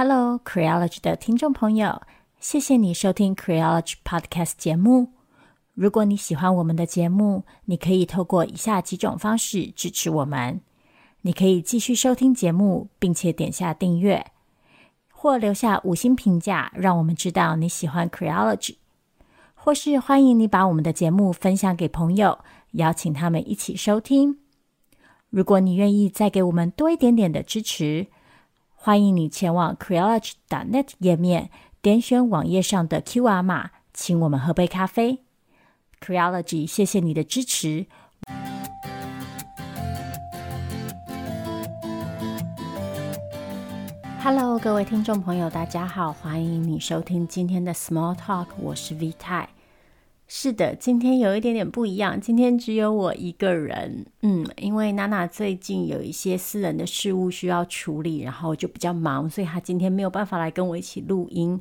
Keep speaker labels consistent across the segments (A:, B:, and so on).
A: Hello, Creology 的听众朋友，谢谢你收听 Creology Podcast 节目。如果你喜欢我们的节目，你可以透过以下几种方式支持我们：你可以继续收听节目，并且点下订阅，或留下五星评价，让我们知道你喜欢 Creology；或是欢迎你把我们的节目分享给朋友，邀请他们一起收听。如果你愿意再给我们多一点点的支持，欢迎你前往 Creology.net 页面，点选网页上的 QR 码，请我们喝杯咖啡。Creology，谢谢你的支持。Hello，各位听众朋友，大家好，欢迎你收听今天的 Small Talk，我是 V 太。是的，今天有一点点不一样。今天只有我一个人，嗯，因为娜娜最近有一些私人的事务需要处理，然后就比较忙，所以她今天没有办法来跟我一起录音。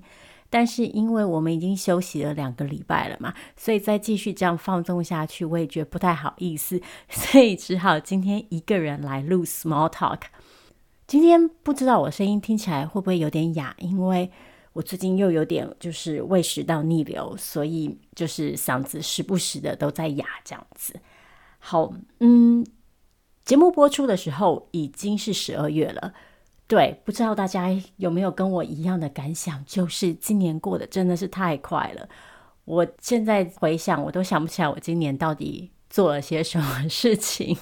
A: 但是因为我们已经休息了两个礼拜了嘛，所以再继续这样放纵下去，我也觉得不太好意思，所以只好今天一个人来录 Small Talk。今天不知道我声音听起来会不会有点哑，因为。我最近又有点就是胃食道逆流，所以就是嗓子时不时的都在哑这样子。好，嗯，节目播出的时候已经是十二月了，对，不知道大家有没有跟我一样的感想，就是今年过得真的是太快了。我现在回想，我都想不起来我今年到底做了些什么事情。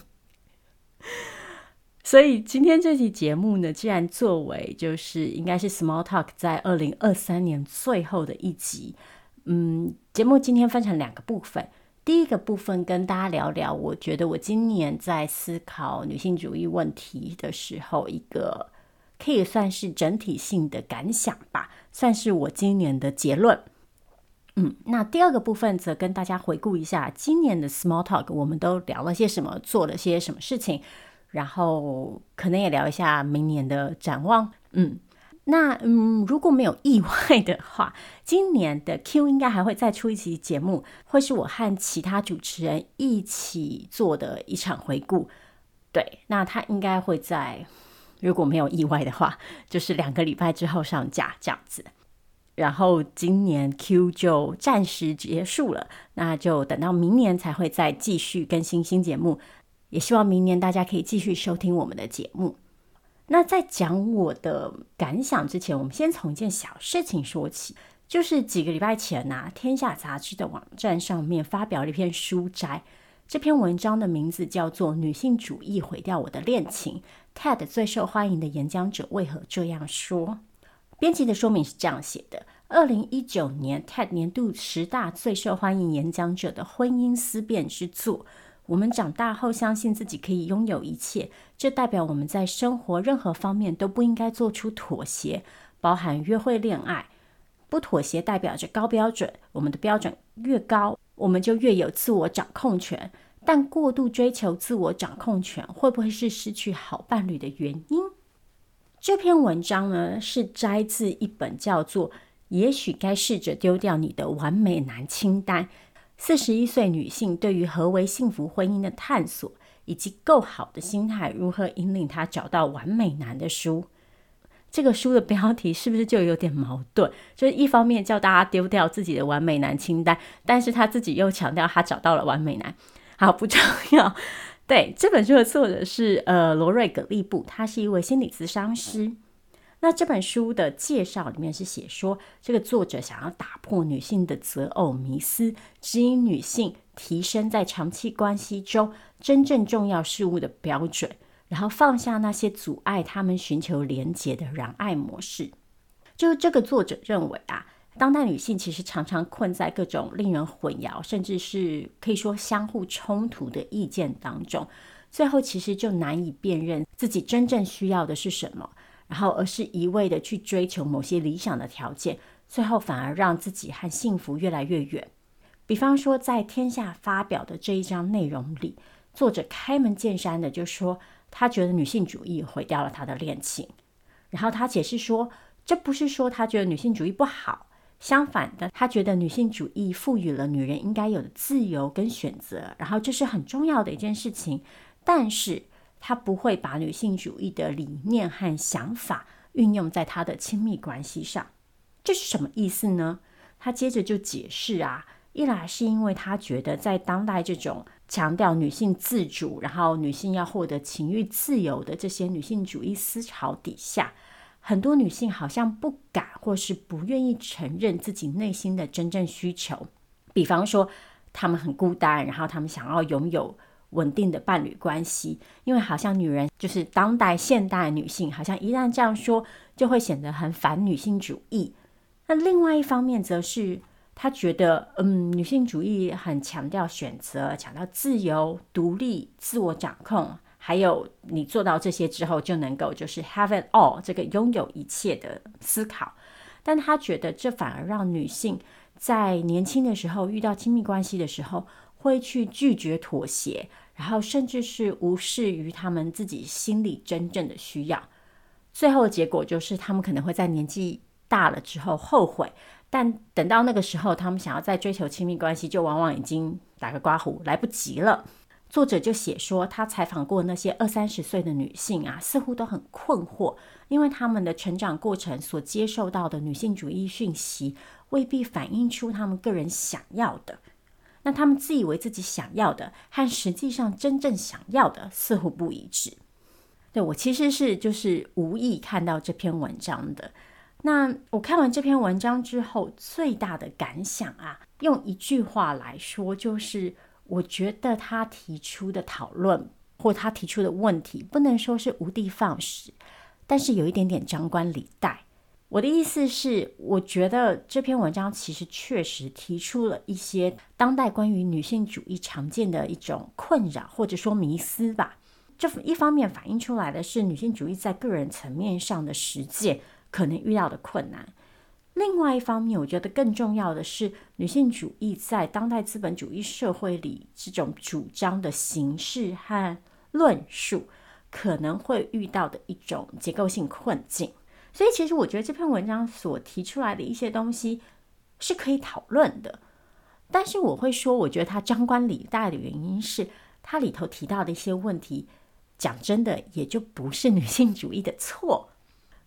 A: 所以今天这期节目呢，既然作为就是应该是 Small Talk 在二零二三年最后的一集，嗯，节目今天分成两个部分。第一个部分跟大家聊聊，我觉得我今年在思考女性主义问题的时候，一个可以算是整体性的感想吧，算是我今年的结论。嗯，那第二个部分则跟大家回顾一下今年的 Small Talk，我们都聊了些什么，做了些什么事情。然后可能也聊一下明年的展望，嗯，那嗯，如果没有意外的话，今年的 Q 应该还会再出一期节目，会是我和其他主持人一起做的一场回顾。对，那他应该会在，如果没有意外的话，就是两个礼拜之后上架这样子。然后今年 Q 就暂时结束了，那就等到明年才会再继续更新新节目。也希望明年大家可以继续收听我们的节目。那在讲我的感想之前，我们先从一件小事情说起，就是几个礼拜前呐、《天下杂志》的网站上面发表了一篇书摘，这篇文章的名字叫做《女性主义毁掉我的恋情》，TED 最受欢迎的演讲者为何这样说？编辑的说明是这样写的：二零一九年 TED 年度十大最受欢迎演讲者的婚姻思辨之作。我们长大后相信自己可以拥有一切，这代表我们在生活任何方面都不应该做出妥协，包含约会、恋爱。不妥协代表着高标准，我们的标准越高，我们就越有自我掌控权。但过度追求自我掌控权，会不会是失去好伴侣的原因？这篇文章呢，是摘自一本叫做《也许该试着丢掉你的完美男清单》。四十一岁女性对于何为幸福婚姻的探索，以及够好的心态如何引领她找到完美男的书。这个书的标题是不是就有点矛盾？就是一方面叫大家丢掉自己的完美男清单，但是他自己又强调他找到了完美男。好，不重要。对，这本书的作者是呃罗瑞·葛利布，他是一位心理咨商师。那这本书的介绍里面是写说，这个作者想要打破女性的择偶迷思，指引女性提升在长期关系中真正重要事物的标准，然后放下那些阻碍他们寻求连结的染爱模式。就是这个作者认为啊，当代女性其实常常困在各种令人混淆，甚至是可以说相互冲突的意见当中，最后其实就难以辨认自己真正需要的是什么。然后，而是一味的去追求某些理想的条件，最后反而让自己和幸福越来越远。比方说，在《天下》发表的这一章内容里，作者开门见山的就说，他觉得女性主义毁掉了他的恋情。然后他解释说，这不是说他觉得女性主义不好，相反的，他觉得女性主义赋予了女人应该有的自由跟选择，然后这是很重要的一件事情。但是，他不会把女性主义的理念和想法运用在他的亲密关系上。这是什么意思呢？他接着就解释啊，一来是因为他觉得在当代这种强调女性自主，然后女性要获得情欲自由的这些女性主义思潮底下，很多女性好像不敢或是不愿意承认自己内心的真正需求。比方说，她们很孤单，然后她们想要拥有稳定的伴侣关系，因为好像女人就是当代现代女性，好像一旦这样说，就会显得很反女性主义。那另外一方面，则是他觉得，嗯，女性主义很强调选择，强调自由、独立、自我掌控，还有你做到这些之后就能够就是 have it all 这个拥有一切的思考。但他觉得这反而让女性在年轻的时候遇到亲密关系的时候，会去拒绝妥协，然后甚至是无视于他们自己心里真正的需要。最后的结果就是，他们可能会在年纪大了之后后悔，但等到那个时候，他们想要再追求亲密关系，就往往已经打个刮胡，来不及了。作者就写说，他采访过那些二三十岁的女性啊，似乎都很困惑，因为他们的成长过程所接受到的女性主义讯息，未必反映出他们个人想要的。那他们自以为自己想要的，和实际上真正想要的，似乎不一致。对，我其实是就是无意看到这篇文章的。那我看完这篇文章之后，最大的感想啊，用一句话来说，就是我觉得他提出的讨论或他提出的问题，不能说是无的放矢，但是有一点点张冠李戴。我的意思是，我觉得这篇文章其实确实提出了一些当代关于女性主义常见的一种困扰，或者说迷思吧。这一方面反映出来的是女性主义在个人层面上的实践。可能遇到的困难。另外一方面，我觉得更重要的是，女性主义在当代资本主义社会里，这种主张的形式和论述可能会遇到的一种结构性困境。所以，其实我觉得这篇文章所提出来的一些东西是可以讨论的。但是，我会说，我觉得它张冠李戴的原因是，它里头提到的一些问题，讲真的，也就不是女性主义的错。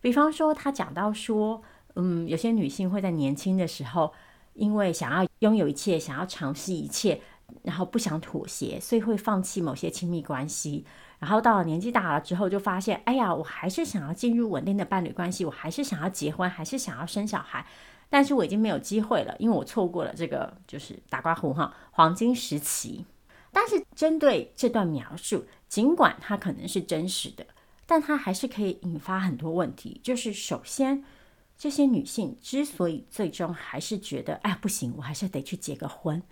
A: 比方说，他讲到说，嗯，有些女性会在年轻的时候，因为想要拥有一切，想要尝试一切，然后不想妥协，所以会放弃某些亲密关系。然后到了年纪大了之后，就发现，哎呀，我还是想要进入稳定的伴侣关系，我还是想要结婚，还是想要生小孩，但是我已经没有机会了，因为我错过了这个就是打刮胡哈黄金时期。但是针对这段描述，尽管它可能是真实的。但它还是可以引发很多问题，就是首先，这些女性之所以最终还是觉得，哎，不行，我还是得去结个婚，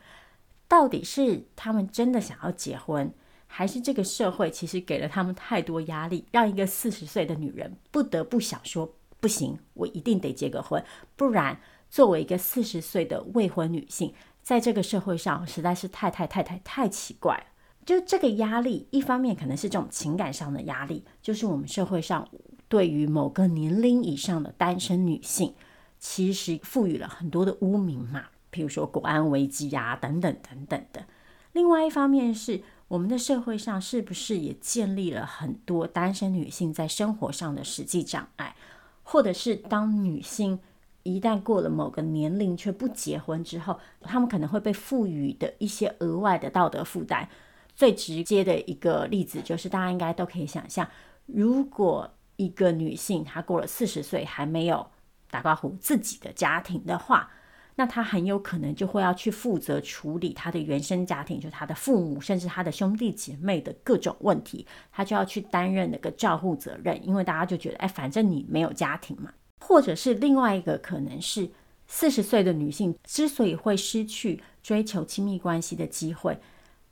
A: 到底是她们真的想要结婚，还是这个社会其实给了她们太多压力，让一个四十岁的女人不得不想说，不行，我一定得结个婚，不然作为一个四十岁的未婚女性，在这个社会上实在是太太太太太奇怪了。就这个压力，一方面可能是这种情感上的压力，就是我们社会上对于某个年龄以上的单身女性，其实赋予了很多的污名嘛，譬如说国安危机啊，等等等等的。另外一方面是我们的社会上是不是也建立了很多单身女性在生活上的实际障碍，或者是当女性一旦过了某个年龄却不结婚之后，她们可能会被赋予的一些额外的道德负担。最直接的一个例子就是，大家应该都可以想象，如果一个女性她过了四十岁还没有打刮胡自己的家庭的话，那她很有可能就会要去负责处理她的原生家庭，就是她的父母甚至她的兄弟姐妹的各种问题，她就要去担任那个照护责任，因为大家就觉得，哎，反正你没有家庭嘛。或者是另外一个可能是，四十岁的女性之所以会失去追求亲密关系的机会。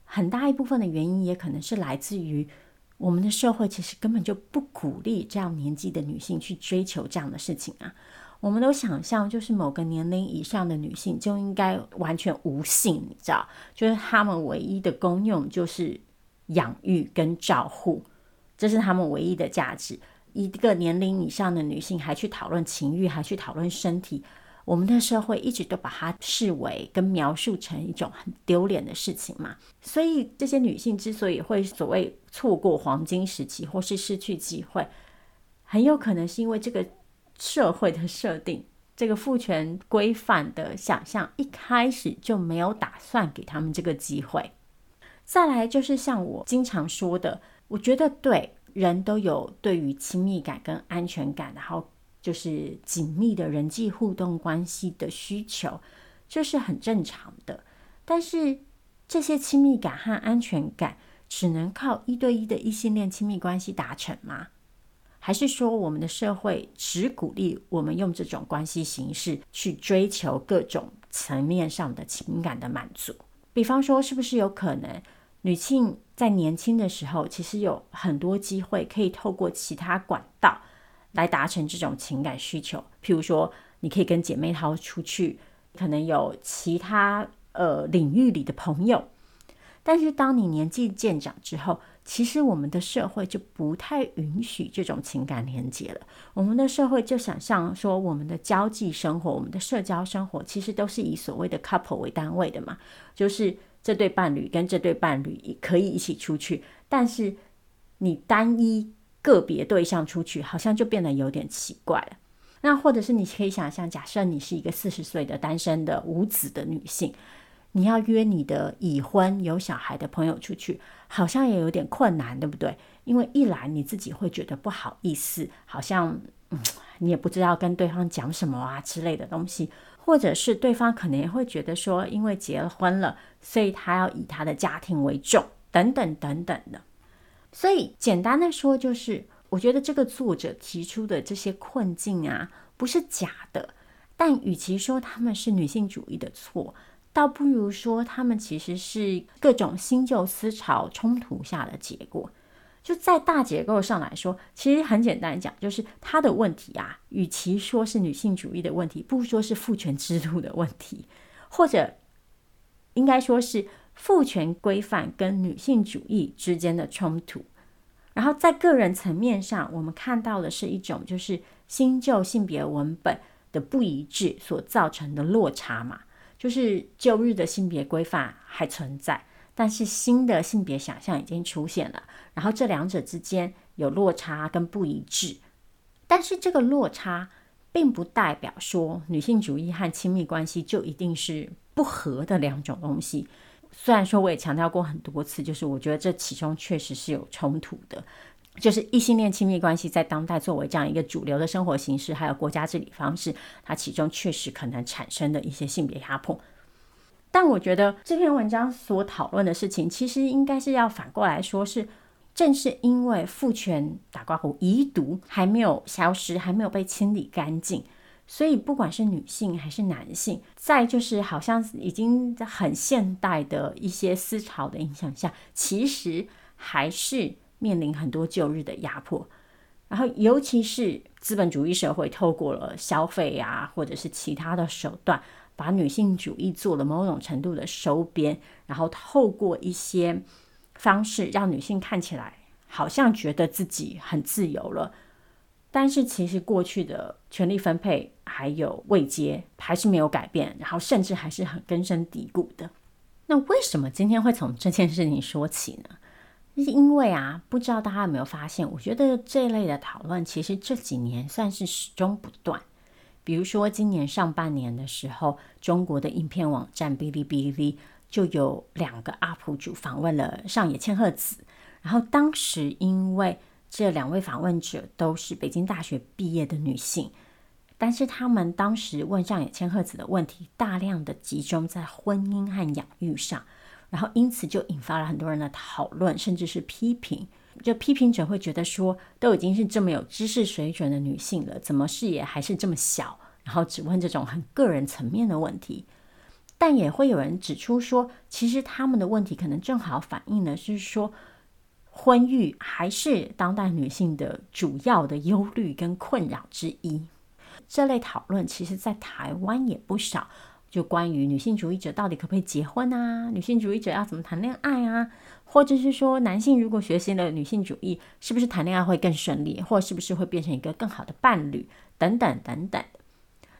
A: 很大一部分的原因也可能是来自于我们的社会其实根本就不鼓励这样年纪的女性去追求这样的事情啊。我们都想象就是某个年龄以上的女性就应该完全无性，你知道，就是她们唯一的功用就是养育跟照护，这是她们唯一的价值。一个年龄以上的女性还去讨论情欲，还去讨论身体。我们的社会一直都把它视为跟描述成一种很丢脸的事情嘛，所以这些女性之所以会所谓错过黄金时期或是失去机会，很有可能是因为这个社会的设定，这个父权规范的想象，一开始就没有打算给他们这个机会。再来就是像我经常说的，我觉得对人都有对于亲密感跟安全感，然后就是紧密的人际互动关系的需求，这是很正常的。但是这些亲密感和安全感只能靠一对一的异性恋亲密关系达成吗？还是说我们的社会只鼓励我们用这种关系形式去追求各种层面上的情感的满足？比方说，是不是有可能女性在年轻的时候，其实有很多机会可以透过其他管道来达成这种情感需求？譬如说，你可以跟姐妹淘出去，可能有其他呃领域里的朋友。但是当你年纪渐长之后，其实我们的社会就不太允许这种情感连接了。我们的社会就想象说，我们的交际生活、我们的社交生活，其实都是以所谓的 couple 为单位的嘛。就是这对伴侣跟这对伴侣可以一起出去，但是你单一个别对象出去，好像就变得有点奇怪了。那或者是你可以想象，假设你是一个四十岁的单身的无子的女性。你要约你的已婚有小孩的朋友出去，好像也有点困难，对不对？因为一来你自己会觉得不好意思，好像嗯，你也不知道跟对方讲什么啊之类的东西，或者是对方可能也会觉得说，因为结婚了，所以他要以他的家庭为重，等等等等的。所以简单的说，就是我觉得这个作者提出的这些困境啊，不是假的，但与其说他们是女性主义的错。倒不如说，他们其实是各种新旧思潮冲突下的结果。就在大结构上来说，其实很简单讲，就是他的问题啊，与其说是女性主义的问题，不如说是父权制度的问题，或者应该说是父权规范跟女性主义之间的冲突。然后在个人层面上，我们看到的是一种就是新旧性别文本的不一致所造成的落差嘛。就是旧日的性别规范还存在，但是新的性别想象已经出现了，然后这两者之间有落差跟不一致。但是这个落差并不代表说女性主义和亲密关系就一定是不合的两种东西。虽然说我也强调过很多次，就是我觉得这其中确实是有冲突的。就是异性恋亲密关系在当代作为这样一个主流的生活形式，还有国家治理方式，它其中确实可能产生的一些性别压迫。但我觉得这篇文章所讨论的事情，其实应该是要反过来说，是正是因为父权打挂弧遗毒还没有消失，还没有被清理干净，所以不管是女性还是男性，在就是好像已经在很现代的一些思潮的影响下，其实还是。面临很多旧日的压迫，然后尤其是资本主义社会透过了消费啊，或者是其他的手段，把女性主义做了某种程度的收编，然后透过一些方式让女性看起来好像觉得自己很自由了，但是其实过去的权力分配还有位阶还是没有改变，然后甚至还是很根深蒂固的。那为什么今天会从这件事情说起呢？是因为啊，不知道大家有没有发现？我觉得这一类的讨论其实这几年算是始终不断。比如说，今年上半年的时候，中国的影片网站哔哩哔哩就有两个 UP 主访问了上野千鹤子。然后当时因为这两位访问者都是北京大学毕业的女性，但是他们当时问上野千鹤子的问题，大量的集中在婚姻和养育上。然后，因此就引发了很多人的讨论，甚至是批评。就批评者会觉得说，都已经是这么有知识水准的女性了，怎么视野还是这么小？然后只问这种很个人层面的问题。但也会有人指出说，其实他们的问题可能正好反映的是说，婚育还是当代女性的主要的忧虑跟困扰之一。这类讨论其实，在台湾也不少。就关于女性主义者到底可不可以结婚啊？女性主义者要怎么谈恋爱啊？或者是说，男性如果学习了女性主义，是不是谈恋爱会更顺利，或是不是会变成一个更好的伴侣？等等等等。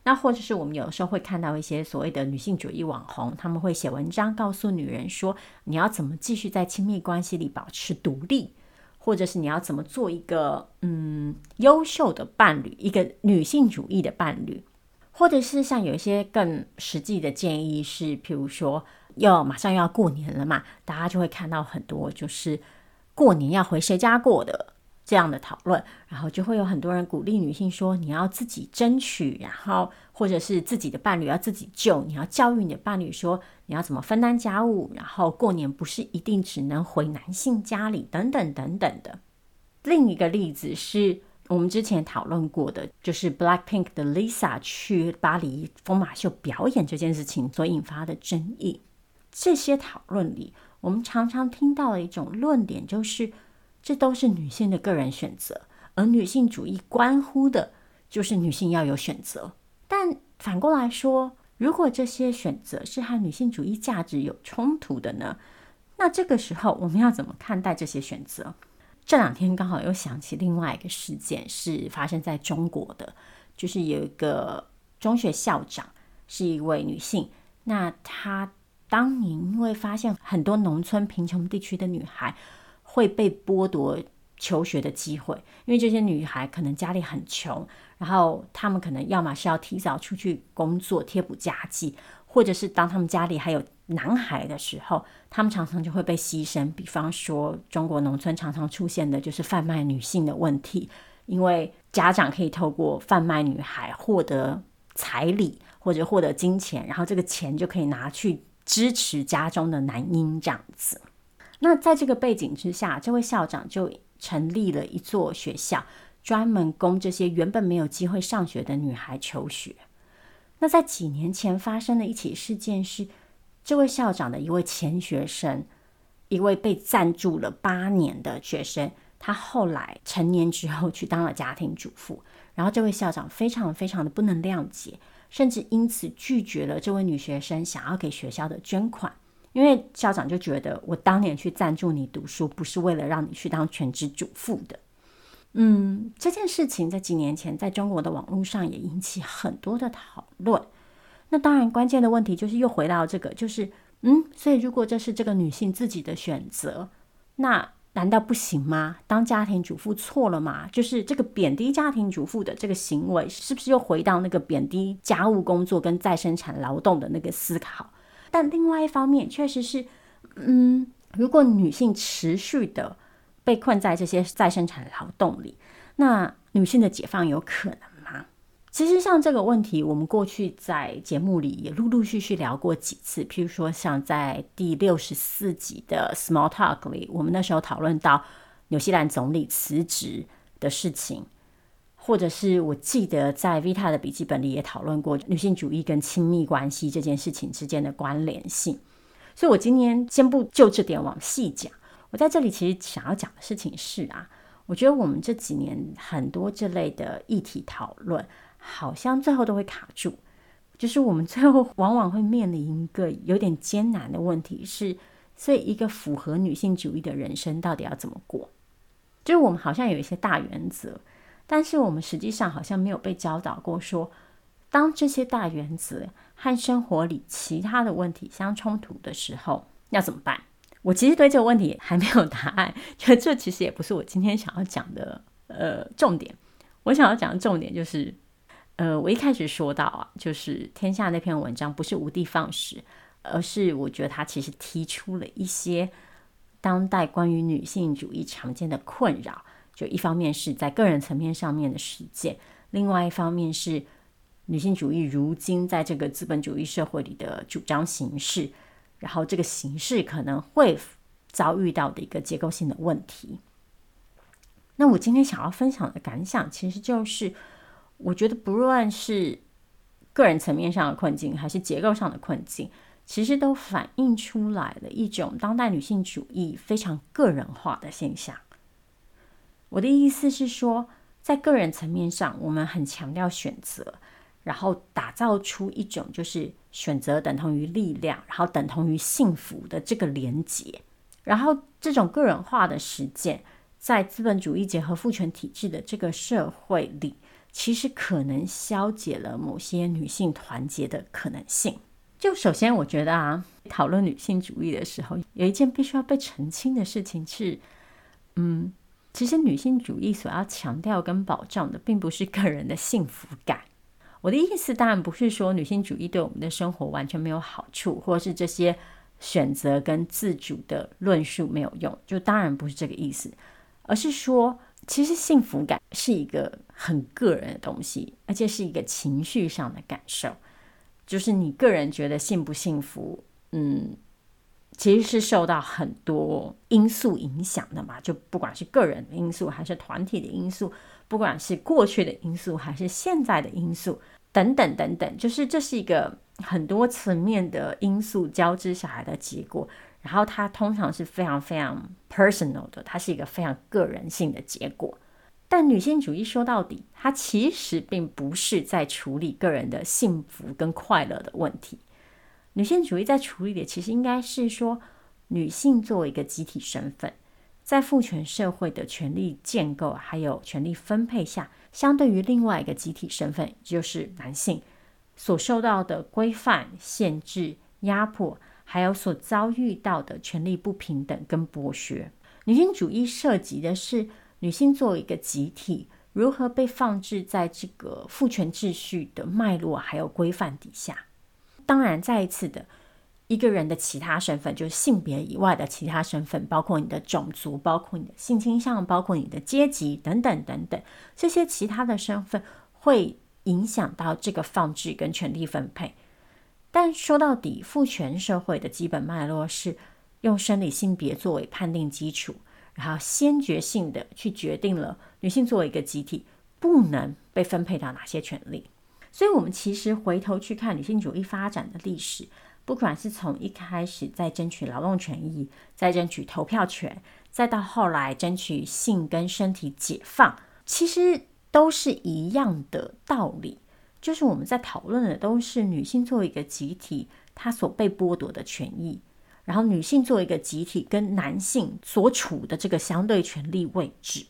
A: 那或者是我们有时候会看到一些所谓的女性主义网红，他们会写文章告诉女人说，你要怎么继续在亲密关系里保持独立，或者是你要怎么做一个嗯优秀的伴侣，一个女性主义的伴侣，或者是像有一些更实际的建议是，譬如说要马上要过年了嘛，大家就会看到很多就是过年要回谁家过的这样的讨论，然后就会有很多人鼓励女性说你要自己争取，然后或者是自己的伴侣要自己救，你要教育你的伴侣说你要怎么分担家务，然后过年不是一定只能回男性家里等等等等的。另一个例子是我们之前讨论过的，就是 Blackpink 的 Lisa 去巴黎疯马秀表演这件事情所引发的争议。这些讨论里，我们常常听到的一种论点就是。这都是女性的个人选择，而女性主义关乎的就是女性要有选择。但反过来说，如果这些选择是和女性主义价值有冲突的呢？那这个时候我们要怎么看待这些选择？这两天刚好又想起另外一个事件，是发生在中国的，就是有一个中学校长是一位女性，那她当年因为发现很多农村贫穷地区的女孩。会被剥夺求学的机会，因为这些女孩可能家里很穷，然后她们可能要么是要提早出去工作贴补家计，或者是当她们家里还有男孩的时候，她们常常就会被牺牲。比方说，中国农村常常出现的就是贩卖女性的问题，因为家长可以透过贩卖女孩获得彩礼或者获得金钱，然后这个钱就可以拿去支持家中的男婴这样子。那在这个背景之下，这位校长就成立了一座学校，专门供这些原本没有机会上学的女孩求学。那在几年前发生的一起事件是，这位校长的一位前学生，一位被赞助了八年的学生，他后来成年之后去当了家庭主妇，然后这位校长非常非常的不能谅解，甚至因此拒绝了这位女学生想要给学校的捐款。因为校长就觉得，我当年去赞助你读书，不是为了让你去当全职主妇的。嗯，这件事情在几年前在中国的网络上也引起很多的讨论。那当然，关键的问题就是又回到这个，就是嗯，所以如果这是这个女性自己的选择，那难道不行吗？当家庭主妇错了吗？就是这个贬低家庭主妇的这个行为，是不是又回到那个贬低家务工作跟再生产劳动的那个思考？但另外一方面，确实是，嗯，如果女性持续的被困在这些再生产劳动里，那女性的解放有可能吗？其实像这个问题，我们过去在节目里也陆陆续续聊过几次，譬如说像在第六十四集的 Small Talk 里，我们那时候讨论到纽西兰总理辞职的事情。或者是我记得在 Vita 的笔记本里也讨论过女性主义跟亲密关系这件事情之间的关联性，所以我今天先不就这点往细讲。我在这里其实想要讲的事情是啊，我觉得我们这几年很多这类的议题讨论，好像最后都会卡住，就是我们最后 往往会面临一个有点艰难的问题是，所以一个符合女性主义的人生到底要怎么过？就是我们好像有一些大原则。但是我们实际上好像没有被教导过，说当这些大原则和生活里其他的问题相冲突的时候，要怎么办？我其实对这个问题还没有答案，就这其实也不是我今天想要讲的呃重点。我想要讲的重点就是，呃，我一开始说到啊，就是天下那篇文章不是无的放矢，而是我觉得他其实提出了一些当代关于女性主义常见的困扰。就一方面是在个人层面上面的实践，另外一方面是女性主义如今在这个资本主义社会里的主张形式，然后这个形式可能会遭遇到的一个结构性的问题。那我今天想要分享的感想，其实就是我觉得不论是个人层面上的困境，还是结构上的困境，其实都反映出来了一种当代女性主义非常个人化的现象。我的意思是说，在个人层面上，我们很强调选择，然后打造出一种就是选择等同于力量，然后等同于幸福的这个连结。然后这种个人化的实践，在资本主义结合父权体制的这个社会里，其实可能消解了某些女性团结的可能性。就首先，我觉得啊，讨论女性主义的时候，有一件必须要被澄清的事情是，嗯。其实女性主义所要强调跟保障的，并不是个人的幸福感。我的意思当然不是说女性主义对我们的生活完全没有好处，或是这些选择跟自主的论述没有用，就当然不是这个意思，而是说，其实幸福感是一个很个人的东西，而且是一个情绪上的感受，就是你个人觉得幸不幸福，嗯，其实是受到很多因素影响的嘛，就不管是个人因素，还是团体的因素，不管是过去的因素，还是现在的因素。等等等等，就是这是一个很多层面的因素交织下来的结果，然后它通常是非常非常 personal 的，它是一个非常个人性的结果。但女性主义说到底，它其实并不是在处理个人的幸福跟快乐的问题。女性主义在处理的，其实应该是说，女性作为一个集体身份，在父权社会的权力建构还有权力分配下。相对于另外一个集体身份，就是男性所受到的规范、限制、压迫，还有所遭遇到的权力不平等跟剥削，女性主义涉及的是女性作为一个集体，如何被放置在这个父权秩序的脉络还有规范底下。当然，再一次的。一个人的其他身份，就是性别以外的其他身份，包括你的种族，包括你的性倾向，包括你的阶级等等等等，这些其他的身份会影响到这个放置跟权力分配。但说到底，父权社会的基本脉络是用生理性别作为判定基础，然后先决性的去决定了女性作为一个集体不能被分配到哪些权利。所以，我们其实回头去看女性主义发展的历史。不管是从一开始在争取劳动权益，在争取投票权，再到后来争取性跟身体解放，其实都是一样的道理。就是我们在讨论的都是女性作为一个集体，她所被剥夺的权益，然后女性作为一个集体跟男性所处的这个相对权力位置，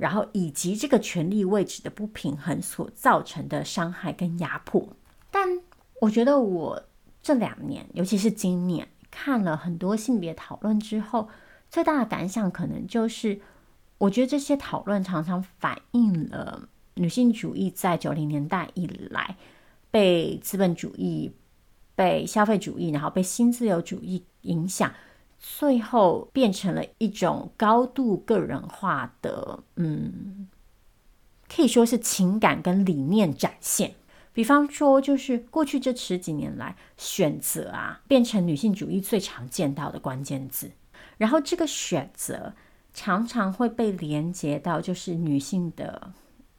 A: 然后以及这个权力位置的不平衡所造成的伤害跟压迫。但我觉得我。这两年，尤其是今年，看了很多性别讨论之后，最大的感想可能就是，我觉得这些讨论常常反映了女性主义在九零年代以来被资本主义、被消费主义，然后被新自由主义影响，最后变成了一种高度个人化的，嗯，可以说是情感跟理念展现。比方说，就是过去这十几年来，选择啊，变成女性主义最常见到的关键字。然后，这个选择常常会被连接到，就是女性的，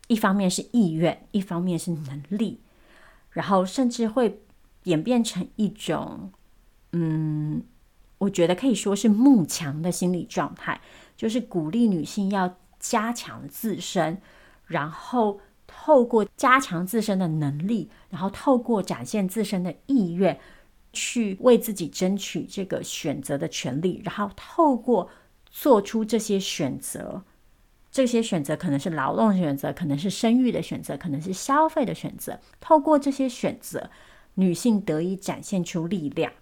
A: 一方面是意愿，一方面是能力，然后甚至会演变成一种，嗯，我觉得可以说是慕强的心理状态，就是鼓励女性要加强自身，然后。透过加强自身的能力，然后透过展现自身的意愿，去为自己争取这个选择的权利，然后透过做出这些选择，这些选择可能是劳动选择，可能是生育的选择，可能是消费的选择。透过这些选择，女性得以展现出力量。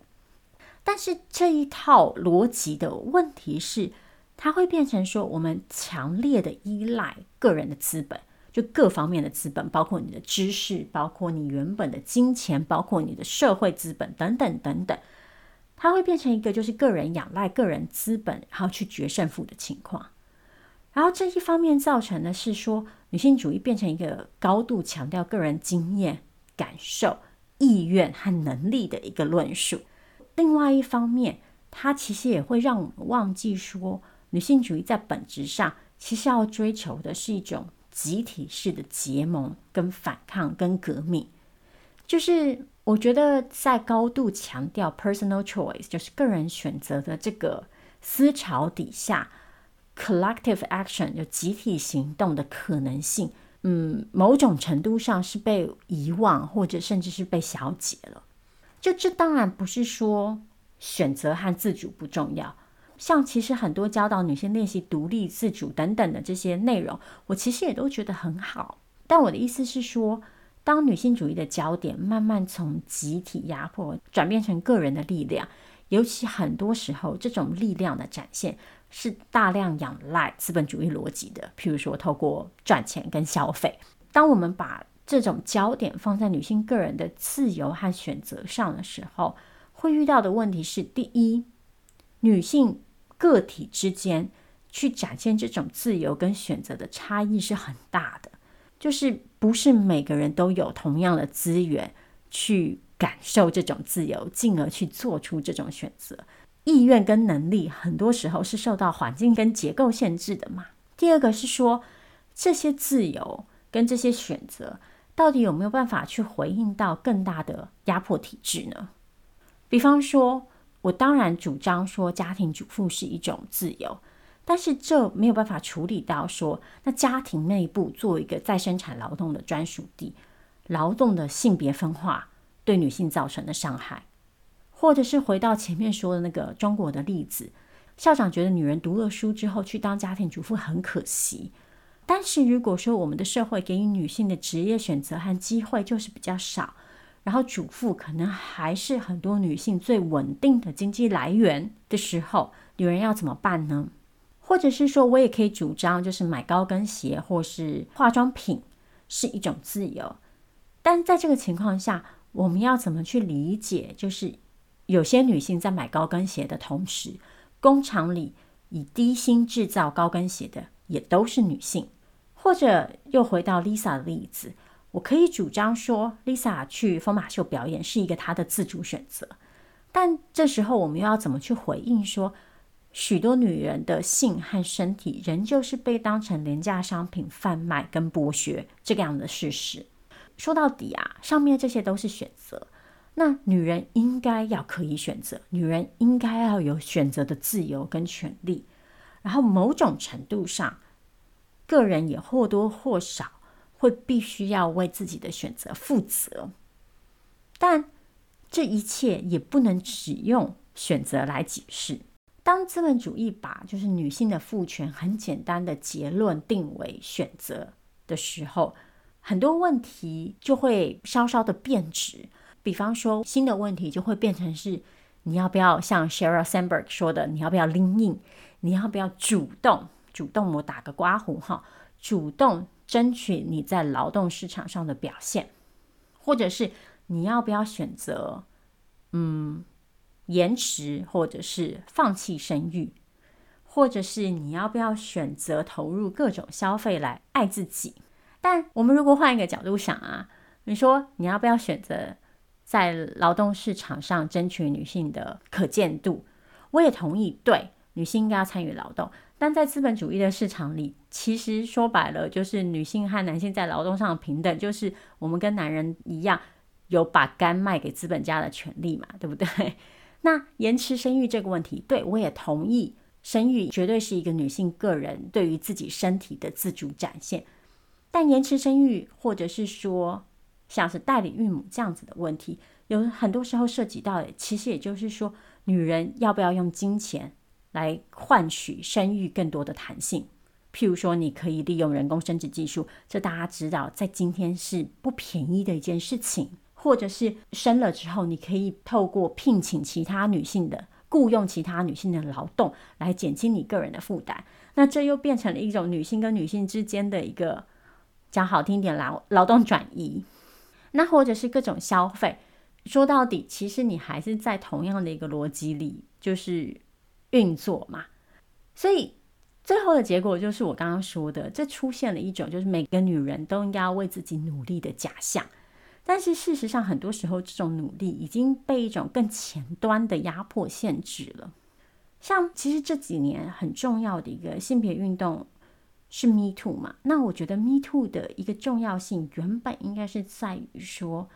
A: 但是这一套逻辑的问题是，它会变成说，我们强烈的依赖个人的资本。就各方面的资本，包括你的知识，包括你原本的金钱，包括你的社会资本等等等等，它会变成一个就是个人仰赖个人资本，然后去决胜负的情况。然后这一方面造成的是说，女性主义变成一个高度强调个人经验、感受、意愿和能力的一个论述。另外一方面，它其实也会让我们忘记说，女性主义在本质上其实要追求的是一种。集体式的结盟、跟反抗、跟革命，就是我觉得在高度强调 personal choice，就是个人选择的这个思潮底下，collective action 就集体行动的可能性，嗯，某种程度上是被遗忘，或者甚至是被消解了。就这当然不是说选择和自主不重要。像其实很多教导女性练习独立自主等等的这些内容，我其实也都觉得很好。但我的意思是说，当女性主义的焦点慢慢从集体压迫转变成个人的力量，尤其很多时候这种力量的展现是大量仰赖资本主义逻辑的，譬如说透过赚钱跟消费。当我们把这种焦点放在女性个人的自由和选择上的时候，会遇到的问题是：第一，女性个体之间去展现这种自由跟选择的差异是很大的，就是不是每个人都有同样的资源去感受这种自由，进而去做出这种选择。意愿跟能力很多时候是受到环境跟结构限制的嘛。第二个是说，这些自由跟这些选择到底有没有办法去回应到更大的压迫体制呢？比方说，我当然主张说家庭主妇是一种自由，但是这没有办法处理到说，那家庭内部做一个再生产劳动的专属地，劳动的性别分化对女性造成的伤害。或者是回到前面说的那个中国的例子，校长觉得女人读了书之后去当家庭主妇很可惜。但是如果说我们的社会给予女性的职业选择和机会就是比较少，然后主妇可能还是很多女性最稳定的经济来源的时候，女人要怎么办呢？或者是说我也可以主张，就是买高跟鞋或是化妆品是一种自由，但在这个情况下，我们要怎么去理解？就是。有些女性在买高跟鞋的同时，工厂里以低薪制造高跟鞋的也都是女性。或者又回到 Lisa 的例子，我可以主张说，Lisa 去疯马秀表演是一个她的自主选择。但这时候我们又要怎么去回应说，许多女人的性和身体仍旧是被当成廉价商品贩卖跟剥削这个样的事实？说到底啊，上面这些都是选择。那女人应该要可以选择，女人应该要有选择的自由跟权利，然后某种程度上，个人也或多或少会必须要为自己的选择负责。但这一切也不能只用选择来解释。当资本主义把就是女性的赋权很简单的结论定为选择的时候，很多问题就会稍稍的变质。比方说，新的问题就会变成是：你要不要像 Sheryl Sandberg 说的，你要不要拎硬你要不要主动主动？我打个括弧哈，主动争取你在劳动市场上的表现，或者是你要不要选择嗯延迟，或者是放弃生育，或者是你要不要选择投入各种消费来爱自己？但我们如果换一个角度想啊，你说你要不要选择？在劳动市场上争取女性的可见度，我也同意，对，女性应该要参与劳动。但在资本主义的市场里，其实说白了就是女性和男性在劳动上的平等，就是我们跟男人一样有把肝卖给资本家的权利嘛，对不对？那延迟生育这个问题，对，我也同意，生育绝对是一个女性个人对于自己身体的自主展现。但延迟生育，或者是说，像是代理孕母这样子的问题，有很多时候涉及到的，其实也就是说，女人要不要用金钱来换取生育更多的弹性？譬如说，你可以利用人工生殖技术，这大家知道，在今天是不便宜的一件事情。或者是生了之后，你可以透过聘请其他女性的雇佣其他女性的劳动，来减轻你个人的负担。那这又变成了一种女性跟女性之间的一个讲好听点，劳劳动转移。那或者是各种消费，说到底，其实你还是在同样的一个逻辑里，就是运作嘛。所以最后的结果就是我刚刚说的，这出现了一种就是每个女人都应该要为自己努力的假象。但是事实上，很多时候这种努力已经被一种更前端的压迫限制了。像其实这几年很重要的一个性别运动。是 Me Too 嘛？那我觉得 Me Too 的一个重要性，原本应该是在于说，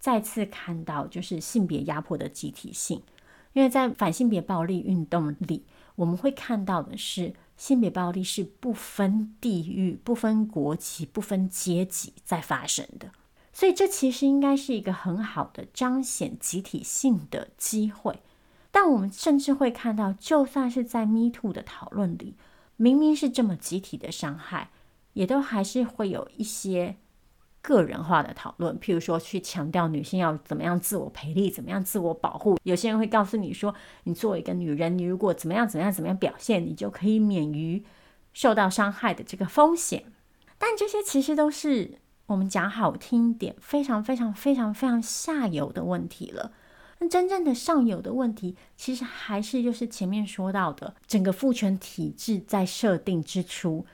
A: 再次看到就是性别压迫的集体性。因为在反性别暴力运动里，我们会看到的是，性别暴力是不分地域、不分国籍、不分阶级在发生的。所以这其实应该是一个很好的彰显集体性的机会。但我们甚至会看到，就算是在 Me Too 的讨论里。明明是这么集体的伤害，也都还是会有一些个人化的讨论，譬如说去强调女性要怎么样自我培力，怎么样自我保护。有些人会告诉你说，你作为一个女人，你如果怎么样怎么样怎么样表现，你就可以免于受到伤害的这个风险。但这些其实都是我们讲好听一点，非常非常非常非常下游的问题了。那真正的上游的问题，其实还是就是前面说到的，整个父权体制在设定之初。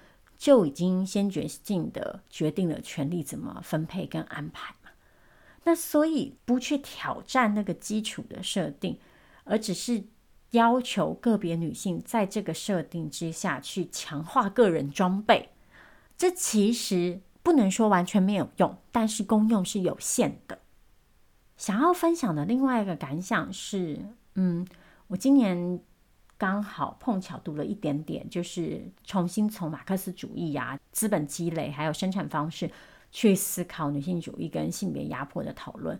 A: 就已经先决性的决定了权力怎么分配跟安排嘛。那所以不去挑战那个基础的设定，而只是要求个别女性在这个设定之下去强化个人装备，这其实不能说完全没有用，但是功用是有限的。想要分享的另外一个感想是，嗯，我今年。刚好碰巧读了一点点，就是重新从马克思主义啊、资本积累还有生产方式去思考女性主义跟性别压迫的讨论，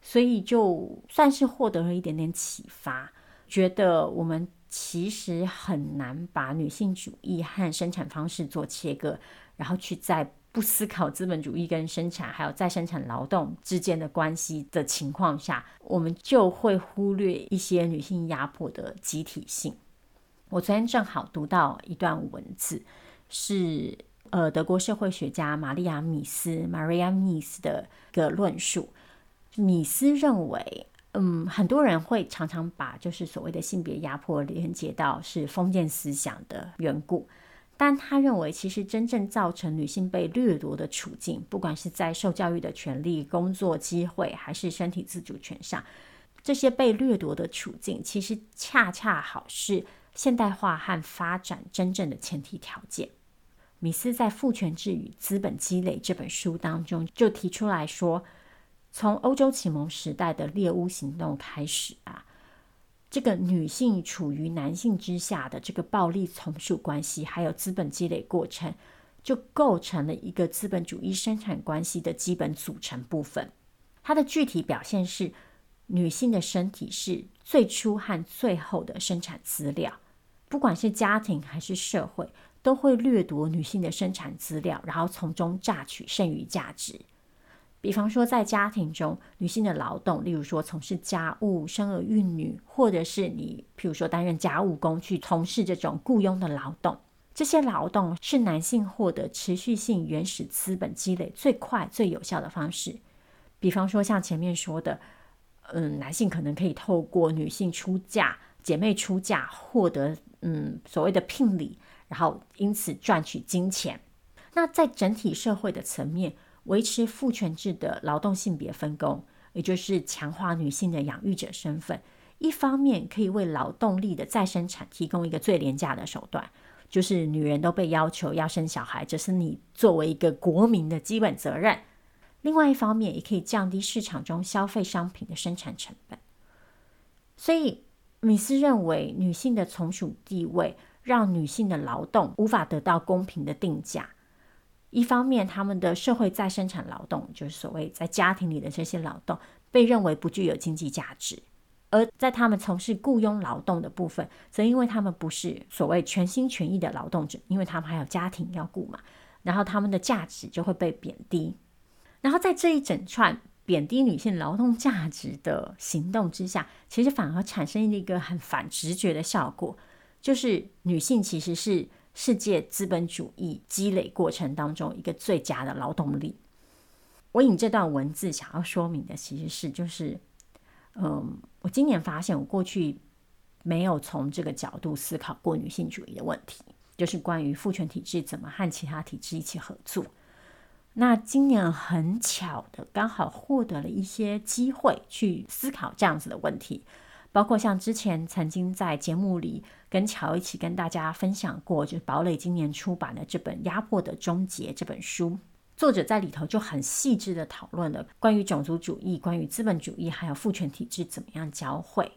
A: 所以就算是获得了一点点启发，觉得我们其实很难把女性主义和生产方式做切割，然后去在不思考资本主义跟生产还有再生产劳动之间的关系的情况下，我们就会忽略一些女性压迫的集体性。我昨天正好读到一段文字，是呃德国社会学家玛利亚米斯 （Maria m i s 的一个论述。米斯认为，嗯，很多人会常常把就是所谓的性别压迫连接到是封建思想的缘故，但他认为，其实真正造成女性被掠夺的处境，不管是在受教育的权利、工作机会，还是身体自主权上，这些被掠夺的处境，其实恰恰好是。现代化和发展真正的前提条件，米斯在《父权制与资本积累》这本书当中就提出来说，从欧洲启蒙时代的猎巫行动开始啊，这个女性处于男性之下的这个暴力从属关系，还有资本积累过程，就构成了一个资本主义生产关系的基本组成部分。它的具体表现是，女性的身体是最初和最后的生产资料。不管是家庭还是社会，都会掠夺女性的生产资料，然后从中榨取剩余价值。比方说，在家庭中，女性的劳动，例如说从事家务、生儿育女，或者是你，譬如说担任家务工，去从事这种雇佣的劳动，这些劳动是男性获得持续性原始资本积累最快、最有效的方式。比方说，像前面说的，嗯，男性可能可以透过女性出嫁、姐妹出嫁获得。嗯，所谓的聘礼，然后因此赚取金钱。那在整体社会的层面，维持父权制的劳动性别分工，也就是强化女性的养育者身份，一方面可以为劳动力的再生产提供一个最廉价的手段，就是女人都被要求要生小孩，这是你作为一个国民的基本责任。另外一方面，也可以降低市场中消费商品的生产成本。所以。米斯认为，女性的从属地位让女性的劳动无法得到公平的定价。一方面，他们的社会再生产劳动，就是所谓在家庭里的这些劳动，被认为不具有经济价值；而在他们从事雇佣劳动的部分，则因为他们不是所谓全心全意的劳动者，因为他们还有家庭要顾嘛，然后他们的价值就会被贬低。然后在这一整串。贬低女性劳动价值的行动之下，其实反而产生了一个很反直觉的效果，就是女性其实是世界资本主义积累过程当中一个最佳的劳动力。我引这段文字想要说明的，其实是就是，嗯，我今年发现我过去没有从这个角度思考过女性主义的问题，就是关于父权体制怎么和其他体制一起合作。那今年很巧的，刚好获得了一些机会去思考这样子的问题，包括像之前曾经在节目里跟乔一起跟大家分享过，就是堡垒今年出版的这本《压迫的终结》这本书，作者在里头就很细致的讨论了关于种族主义、关于资本主义还有父权体制怎么样交汇。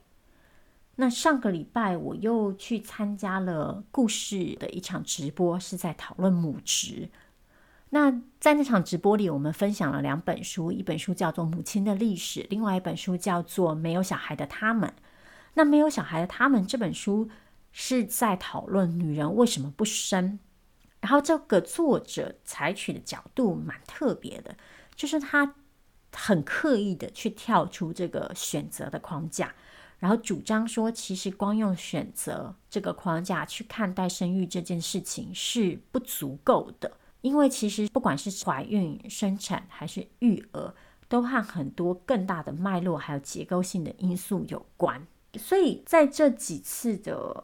A: 那上个礼拜我又去参加了故事的一场直播，是在讨论母职。那在那场直播里，我们分享了两本书，一本书叫做《母亲的历史》，另外一本书叫做《没有小孩的他们》。那没有小孩的他们这本书是在讨论女人为什么不生，然后这个作者采取的角度蛮特别的，就是他很刻意的去跳出这个选择的框架，然后主张说，其实光用选择这个框架去看待生育这件事情是不足够的，因为其实不管是怀孕、生产还是育儿，都和很多更大的脉络还有结构性的因素有关。所以在这几次的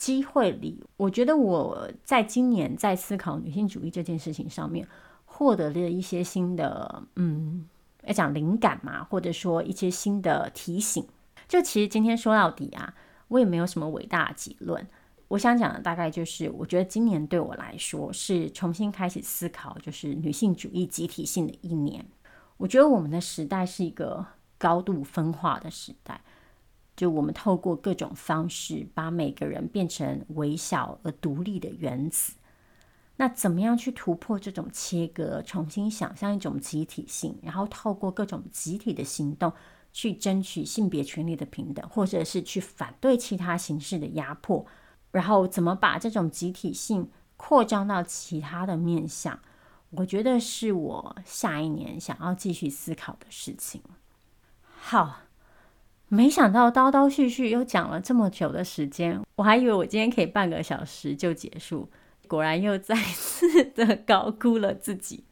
A: 机会里，我觉得我在今年在思考女性主义这件事情上面，获得了一些新的，嗯，要讲灵感嘛，或者说一些新的提醒。就其实今天说到底啊，我也没有什么伟大的结论。我想讲的大概就是，我觉得今年对我来说是重新开始思考，就是女性主义集体性的一年。我觉得我们的时代是一个高度分化的时代，就我们透过各种方式把每个人变成微小而独立的原子。那怎么样去突破这种切割，重新想象一种集体性，然后透过各种集体的行动去争取性别权利的平等，或者是去反对其他形式的压迫，然后怎么把这种集体性扩张到其他的面向？我觉得是我下一年想要继续思考的事情。好，没想到叨叨絮絮又讲了这么久的时间，我还以为我今天可以半个小时就结束。果然又再次的高估了自己，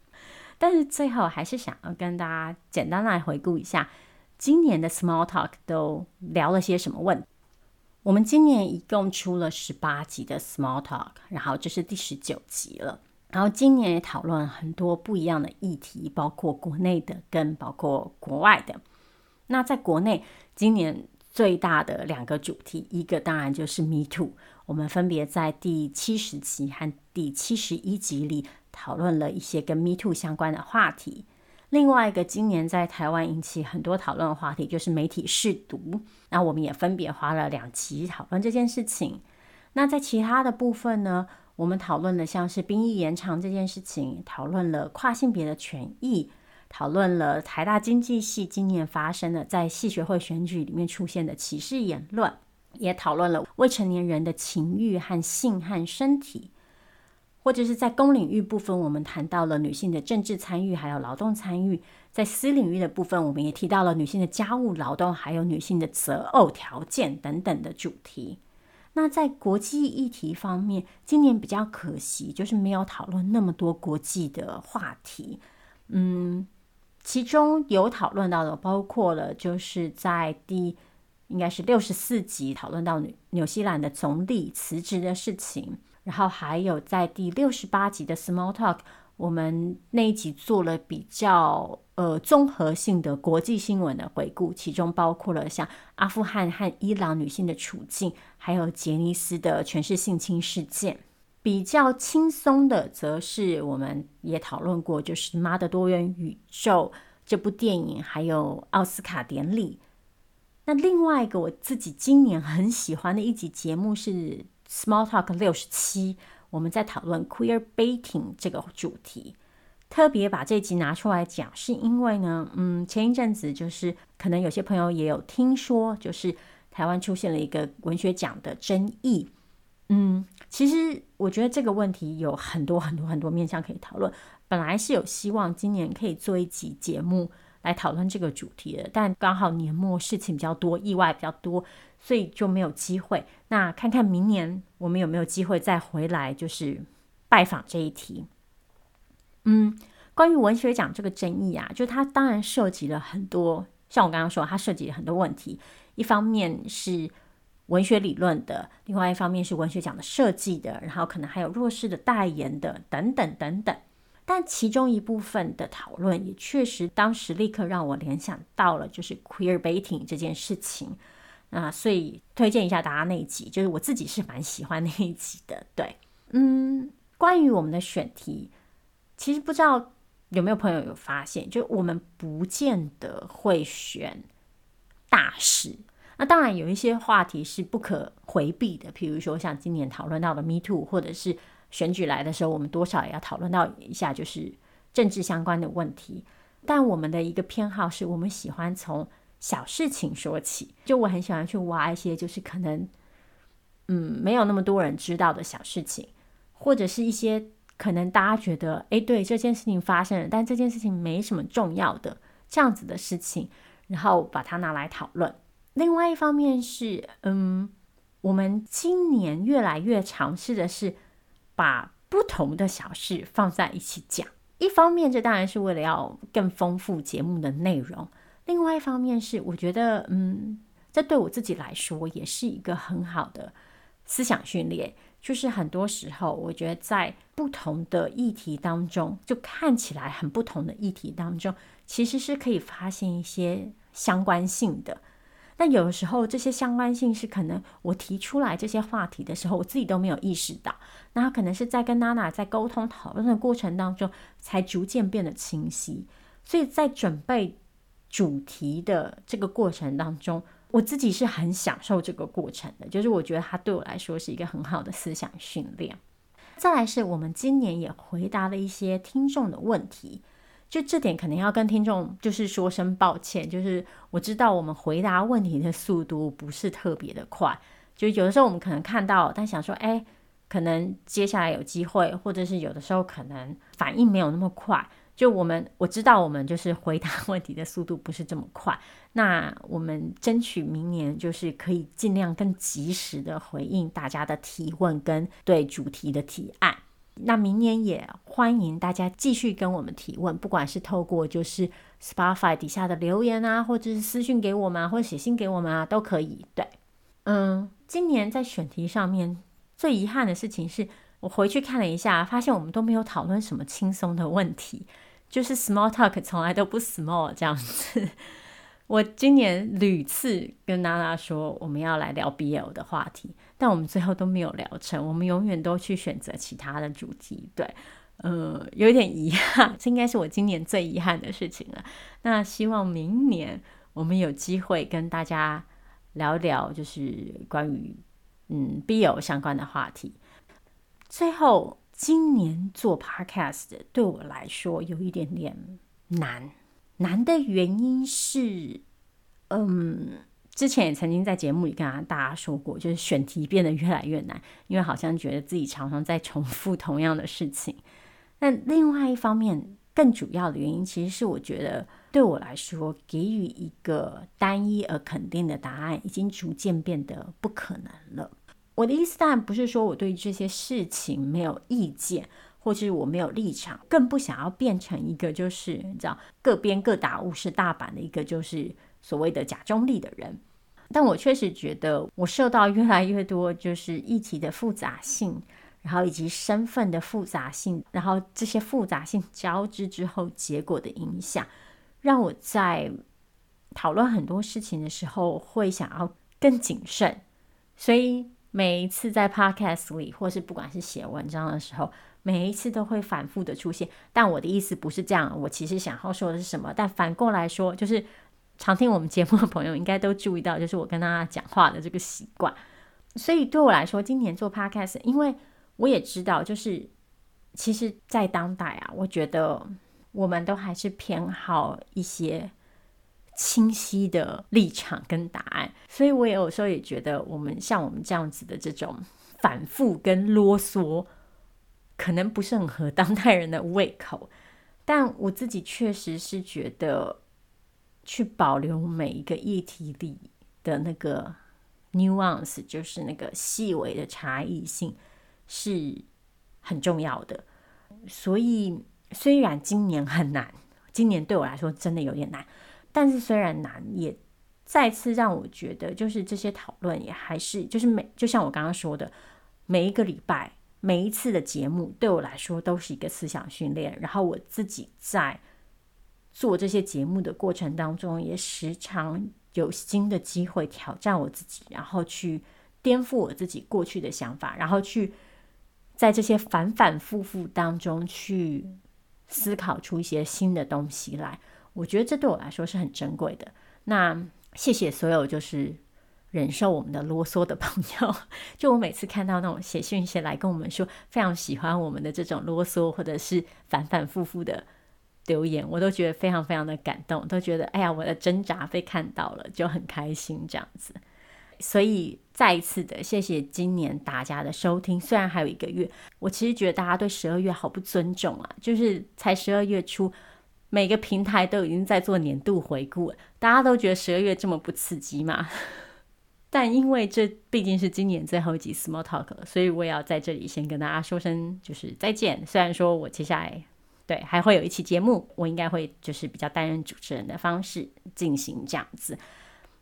A: 但是最后还是想要跟大家简单来回顾一下今年的 Small Talk 都聊了些什么问题。我们今年一共出了十八集的 Small Talk，然后这是第十九集了。然后今年也讨论很多不一样的议题，包括国内的跟包括国外的。那在国内，今年最大的两个主题，一个当然就是 Me Too。我们分别在第七十集和第七十一集里讨论了一些跟 Me Too 相关的话题。另外一个今年在台湾引起很多讨论的话题就是媒体试读，那我们也分别花了两集讨论这件事情。那在其他的部分呢，我们讨论了像是兵役延长这件事情，讨论了跨性别的权益，讨论了台大经济系今年发生的在系学会选举里面出现的歧视言论。也讨论了未成年人的情欲和性和身体，或者是在公领域部分，我们谈到了女性的政治参与还有劳动参与；在私领域的部分，我们也提到了女性的家务劳动还有女性的择偶条件等等的主题。那在国际议题方面，今年比较可惜，就是没有讨论那么多国际的话题。嗯，其中有讨论到的，包括了就是在第。应该是六十四集讨论到纽纽西兰的总理辞职的事情，然后还有在第六十八集的 Small Talk，我们那一集做了比较呃综合性的国际新闻的回顾，其中包括了像阿富汗和伊朗女性的处境，还有杰尼斯的全是性侵事件。比较轻松的，则是我们也讨论过，就是《妈的多元宇宙》这部电影，还有奥斯卡典礼。那另外一个我自己今年很喜欢的一集节目是 Small Talk 六十七，我们在讨论 Queer Baiting 这个主题，特别把这集拿出来讲，是因为呢，嗯，前一阵子就是可能有些朋友也有听说，就是台湾出现了一个文学奖的争议，嗯，其实我觉得这个问题有很多很多很多面向可以讨论，本来是有希望今年可以做一集节目。来讨论这个主题的，但刚好年末事情比较多，意外比较多，所以就没有机会。那看看明年我们有没有机会再回来，就是拜访这一题。嗯，关于文学奖这个争议啊，就它当然涉及了很多，像我刚刚说，它涉及了很多问题。一方面是文学理论的，另外一方面是文学奖的设计的，然后可能还有弱势的代言的，等等等等。但其中一部分的讨论也确实，当时立刻让我联想到了就是 queer baiting 这件事情，啊，所以推荐一下大家那一集，就是我自己是蛮喜欢那一集的。对，嗯，关于我们的选题，其实不知道有没有朋友有发现，就我们不见得会选大事。那当然有一些话题是不可回避的，比如说像今年讨论到的 Me Too，或者是。选举来的时候，我们多少也要讨论到一下，就是政治相关的问题。但我们的一个偏好是，我们喜欢从小事情说起。就我很喜欢去挖一些，就是可能，嗯，没有那么多人知道的小事情，或者是一些可能大家觉得，诶，对，这件事情发生了，但这件事情没什么重要的这样子的事情，然后把它拿来讨论。另外一方面是，嗯，我们今年越来越尝试的是把不同的小事放在一起讲。一方面，这当然是为了要更丰富节目的内容；另外一方面是，我觉得，嗯，这对我自己来说也是一个很好的思想训练。就是很多时候，我觉得在不同的议题当中，就看起来很不同的议题当中，其实是可以发现一些相关性的。但有的时候，这些相关性是可能我提出来这些话题的时候，我自己都没有意识到。那可能是在跟娜娜在沟通讨论的过程当中，才逐渐变得清晰。所以在准备主题的这个过程当中，我自己是很享受这个过程的。就是我觉得它对我来说是一个很好的思想训练。再来是我们今年也回答了一些听众的问题。就这点可能要跟听众就是说声抱歉，就是我知道我们回答问题的速度不是特别的快，就有的时候我们可能看到，但想说，哎，可能接下来有机会，或者是有的时候可能反应没有那么快。就我们我知道我们就是回答问题的速度不是这么快，那我们争取明年就是可以尽量更及时的回应大家的提问跟对主题的提案。那明年也欢迎大家继续跟我们提问，不管是透过就是 Spotify 底下的留言啊，或者是私信给我们啊，或者写信给我们啊，都可以。对，嗯，今年在选题上面最遗憾的事情是，我回去看了一下，发现我们都没有讨论什么轻松的问题，就是 Small Talk 从来都不 small 这样子。我今年屡次跟娜娜说我们要来聊 BL 的话题，但我们最后都没有聊成。我们永远都去选择其他的主题，对，呃，有点遗憾，这应该是我今年最遗憾的事情了。那希望明年我们有机会跟大家聊聊，就是关于嗯 BL 相关的话题。最后，今年做 Podcast 对我来说有一点点难。难的原因是，嗯，之前也曾经在节目里跟大家说过，就是选题变得越来越难，因为好像觉得自己常常在重复同样的事情。那另外一方面，更主要的原因，其实是我觉得对我来说，给予一个单一而肯定的答案，已经逐渐变得不可能了。我的意思当然不是说我对这些事情没有意见。或是我没有立场，更不想要变成一个就是你知道各边各打五十大板的一个就是所谓的假中立的人。但我确实觉得我受到越来越多就是议题的复杂性，然后以及身份的复杂性，然后这些复杂性交织之后结果的影响，让我在讨论很多事情的时候会想要更谨慎。所以每一次在 Podcast 里，或是不管是写文章的时候，每一次都会反复的出现，但我的意思不是这样。我其实想要说的是什么？但反过来说，就是常听我们节目的朋友应该都注意到，就是我跟大家讲话的这个习惯。所以对我来说，今年做 Podcast，因为我也知道，就是其实，在当代啊，我觉得我们都还是偏好一些清晰的立场跟答案。所以我也有时候也觉得，我们像我们这样子的这种反复跟啰嗦。可能不是很合当代人的胃口，但我自己确实是觉得，去保留每一个议题里的那个 nuance，就是那个细微的差异性，是很重要的。所以，虽然今年很难，今年对我来说真的有点难，但是虽然难，也再次让我觉得，就是这些讨论也还是，就是每就像我刚刚说的，每一个礼拜。每一次的节目对我来说都是一个思想训练，然后我自己在做这些节目的过程当中，也时常有新的机会挑战我自己，然后去颠覆我自己过去的想法，然后去在这些反反复复当中去思考出一些新的东西来。我觉得这对我来说是很珍贵的。那谢谢所有就是。忍受我们的啰嗦的朋友，就我每次看到那种写讯息来跟我们说非常喜欢我们的这种啰嗦，或者是反反复复的留言，我都觉得非常非常的感动，都觉得哎呀，我的挣扎被看到了，就很开心这样子。所以再一次的谢谢今年大家的收听。虽然还有一个月，我其实觉得大家对十二月好不尊重啊，就是才十二月初，每个平台都已经在做年度回顾了，大家都觉得十二月这么不刺激嘛。但因为这毕竟是今年最后一集 Small Talk，所以我也要在这里先跟大家说声就是再见。虽然说我接下来对还会有一期节目，我应该会就是比较担任主持人的方式进行这样子。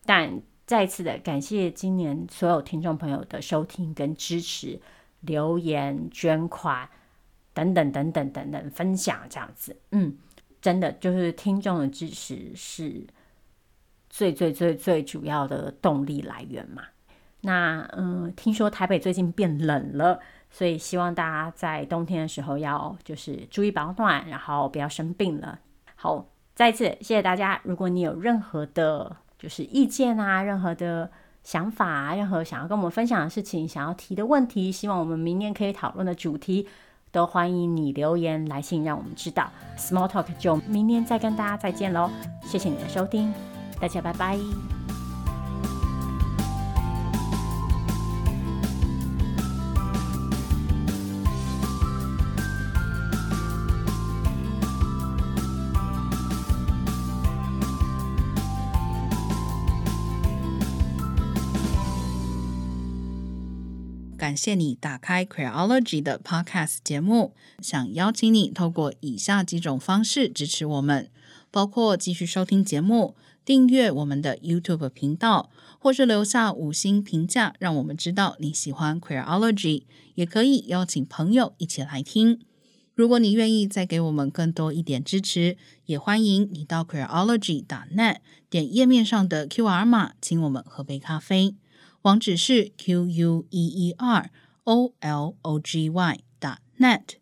A: 但再次的感谢今年所有听众朋友的收听跟支持、留言、捐款等等等等等等分享这样子。嗯，真的就是听众的支持是。最最最最主要的动力来源嘛，那嗯，听说台北最近变冷了，所以希望大家在冬天的时候要就是注意保暖，然后不要生病了。好，再次谢谢大家。如果你有任何的就是意见啊，任何的想法啊，任何想要跟我们分享的事情，想要提的问题，希望我们明年可以讨论的主题，都欢迎你留言来信让我们知道。Small Talk 就明年再跟大家再见喽，谢谢你的收听。大家拜拜。
B: 谢你打开 Queerology 的 Podcast 节目，想邀请你透过以下几种方式支持我们，包括继续收听节目。订阅我们的 YouTube 频道，或是留下五星评价，让我们知道你喜欢 Queerology。也可以邀请朋友一起来听。如果你愿意再给我们更多一点支持，也欢迎你到 Queerology.net 点页面上的 QR 码，请我们喝杯咖啡。网址是 Q U E E R O L O G Y.net。